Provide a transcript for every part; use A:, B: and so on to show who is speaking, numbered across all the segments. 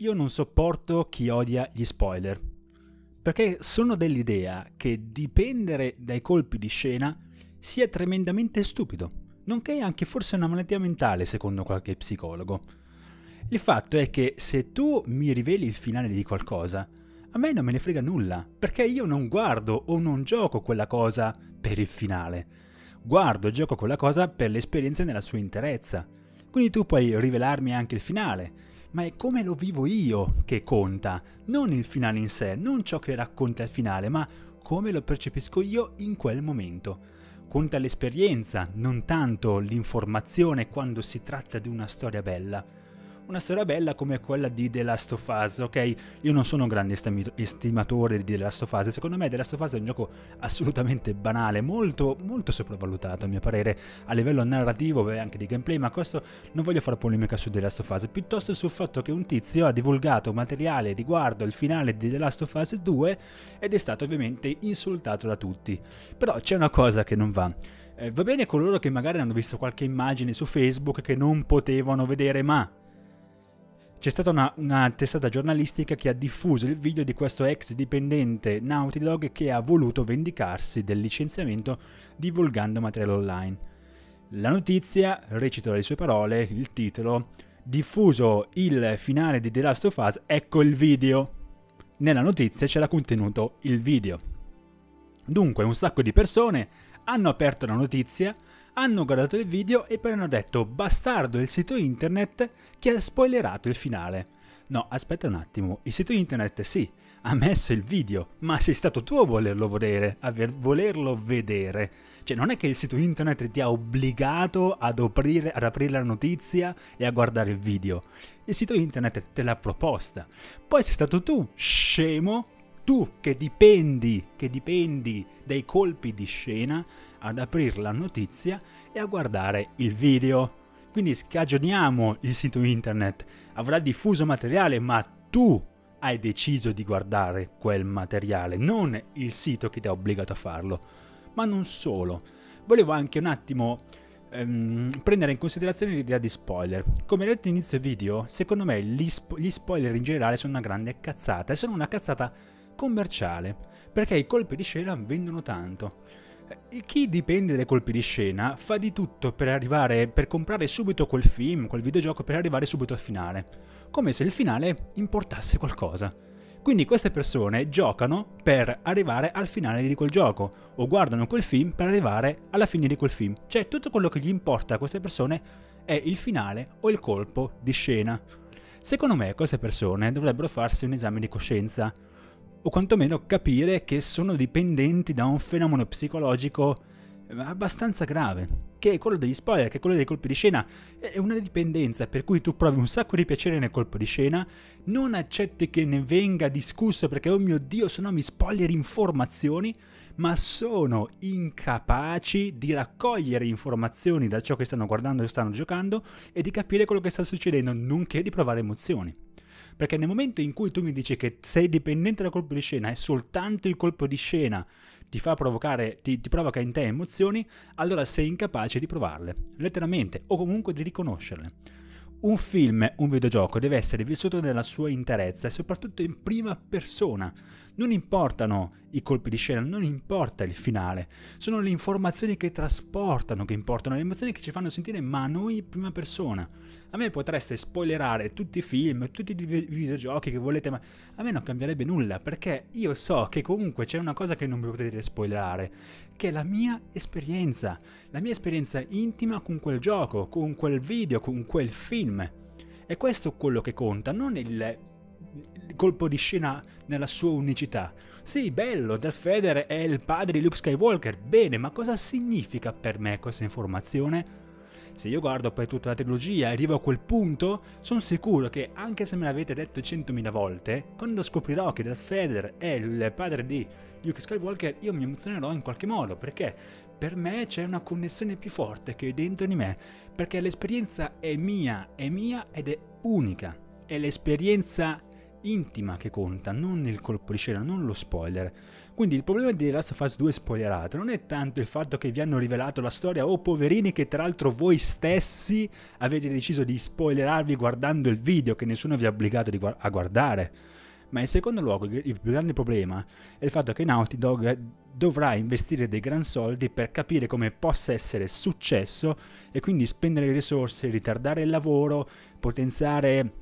A: io non sopporto chi odia gli spoiler. Perché sono dell'idea che dipendere dai colpi di scena sia tremendamente stupido, nonché anche forse una malattia mentale secondo qualche psicologo. Il fatto è che se tu mi riveli il finale di qualcosa, a me non me ne frega nulla, perché io non guardo o non gioco quella cosa per il finale. Guardo e gioco quella cosa per l'esperienza nella sua interezza. Quindi tu puoi rivelarmi anche il finale, ma è come lo vivo io che conta, non il finale in sé, non ciò che racconta il finale, ma come lo percepisco io in quel momento. Conta l'esperienza, non tanto l'informazione quando si tratta di una storia bella una storia bella come quella di The Last of Us, ok? Io non sono un grande estimatore di The Last of Us, secondo me The Last of Us è un gioco assolutamente banale, molto, molto sopravvalutato a mio parere, a livello narrativo e anche di gameplay, ma questo non voglio fare polemica su The Last of Us, piuttosto sul fatto che un tizio ha divulgato materiale riguardo il finale di The Last of Us 2 ed è stato ovviamente insultato da tutti. Però c'è una cosa che non va. Eh, va bene coloro che magari hanno visto qualche immagine su Facebook che non potevano vedere, ma c'è stata una, una, testata giornalistica che ha diffuso il video di questo ex dipendente Naughty Dog che ha voluto vendicarsi del licenziamento divulgando materiale online. La notizia, recito le sue parole, il titolo, diffuso il finale di The Last of Us, ecco il video. Nella notizia c'era contenuto il video. Dunque un sacco di persone hanno aperto la notizia, hanno guardato il video e poi hanno detto bastardo il sito internet che ha spoilerato il finale. No, aspetta un attimo, il sito internet sì, ha messo il video, ma sei stato tu a volerlo vedere, a volerlo vedere. Cioè non è che il sito internet ti ha obbligato ad aprire, ad aprire la notizia e a guardare il video. Il sito internet te l'ha proposta. Poi sei stato tu, scemo, tu che dipendi, che dipendi dai colpi di scena, ad aprire la notizia e a guardare il video. Quindi scagioniamo il sito internet, avrà diffuso materiale, ma tu hai deciso di guardare quel materiale, non il sito che ti ha obbligato a farlo. Ma non solo, volevo anche un attimo ehm, prendere in considerazione l'idea di spoiler. Come detto inizio video, secondo me gli, spo- gli spoiler in generale sono una grande cazzata e sono una cazzata commerciale, perché i colpi di scena vendono tanto. Eh, chi dipende dai colpi di scena fa di tutto per arrivare, per comprare subito quel film, quel videogioco, per arrivare subito al finale. Come se il finale importasse qualcosa. Quindi queste persone giocano per arrivare al finale di quel gioco o guardano quel film per arrivare alla fine di quel film. Cioè tutto quello che gli importa a queste persone è il finale o il colpo di scena. Secondo me queste persone dovrebbero farsi un esame di coscienza o quantomeno capire che sono dipendenti da un fenomeno psicologico eh, abbastanza grave, che è quello degli spoiler, che è quello dei colpi di scena, è una dipendenza per cui tu provi un sacco di piacere nel colpo di scena, non accetti che ne venga discusso perché oh mio dio se no mi spoiler informazioni, ma sono incapaci di raccogliere informazioni da ciò che stanno guardando e stanno giocando e di capire quello che sta succedendo, nonché di provare emozioni. Perché nel momento in cui tu mi dici che sei dipendente dal colpo di scena e soltanto il colpo di scena ti fa provocare, ti, ti provoca in te emozioni, allora sei incapace di provarle, letteralmente, o comunque di riconoscerle. Un film, un videogioco deve essere vissuto nella sua interezza e soprattutto in prima persona. Non importano i colpi di scena, non importa il finale, sono le informazioni che trasportano che importano, le emozioni che ci fanno sentire ma noi in prima persona. A me potreste spoilerare tutti i film, tutti i videogiochi che volete, ma a me non cambierebbe nulla, perché io so che comunque c'è una cosa che non mi potete spoilerare, che è la mia esperienza, la mia esperienza intima con quel gioco, con quel video, con quel film. E questo è quello che conta, non il colpo di scena nella sua unicità. Sì, bello, Darth Vader è il padre di Luke Skywalker, bene, ma cosa significa per me questa informazione? Se io guardo poi tutta la trilogia e arrivo a quel punto, sono sicuro che anche se me l'avete detto centomila volte, quando scoprirò che Darth Vader è il padre di Luke Skywalker, io mi emozionerò in qualche modo, perché per me c'è una connessione più forte che dentro di me, perché l'esperienza è mia, è mia ed è unica. È l'esperienza intima che conta, non il colpo di scena, non lo spoiler. Quindi il problema di The Last of Us 2 spoilerato non è tanto il fatto che vi hanno rivelato la storia, o oh, poverini che tra l'altro voi stessi avete deciso di spoilerarvi guardando il video che nessuno vi ha obbligato gu- a guardare. Ma in secondo luogo il più grande problema è il fatto che Naughty Dog dovrà investire dei gran soldi per capire come possa essere successo e quindi spendere risorse, ritardare il lavoro, potenziare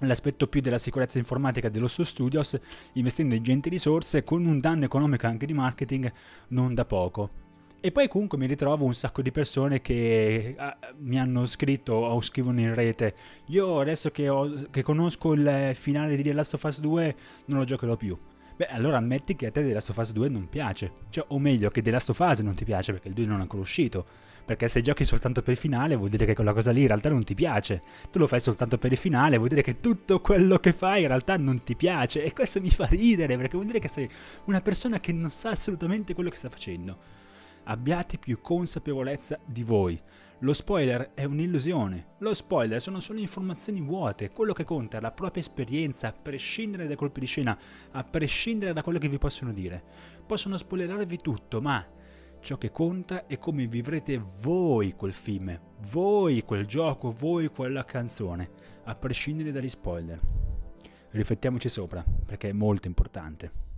A: l'aspetto più della sicurezza informatica dello suo studios, investendo ingenti risorse con un danno economico anche di marketing non da poco. E poi comunque mi ritrovo un sacco di persone che uh, mi hanno scritto o scrivono in rete io adesso che, ho, che, conosco il finale di The Last of Us 2 non lo giocherò più. Beh, allora ammetti che a te The Last of Us 2 non piace. Cioè, o meglio, che The Last of Us non ti piace perché il 2 non è ancora uscito. Perché se giochi soltanto per il finale vuol dire che quella cosa lì in realtà non ti piace. Tu lo fai soltanto per il finale, vuol dire che tutto quello che fai in realtà non ti piace. E questo mi fa ridere perché vuol dire che sei una persona che non sa assolutamente quello che sta facendo abbiate più consapevolezza di voi. Lo spoiler è un'illusione. Lo spoiler sono solo informazioni vuote. Quello che conta è la propria esperienza, a prescindere dai colpi di scena, a prescindere da quello che vi possono dire. Possono spoilerarvi tutto, ma ciò che conta è come vivrete voi quel film, voi quel gioco, voi quella canzone, a prescindere dagli spoiler. Riflettiamoci sopra, perché è molto importante.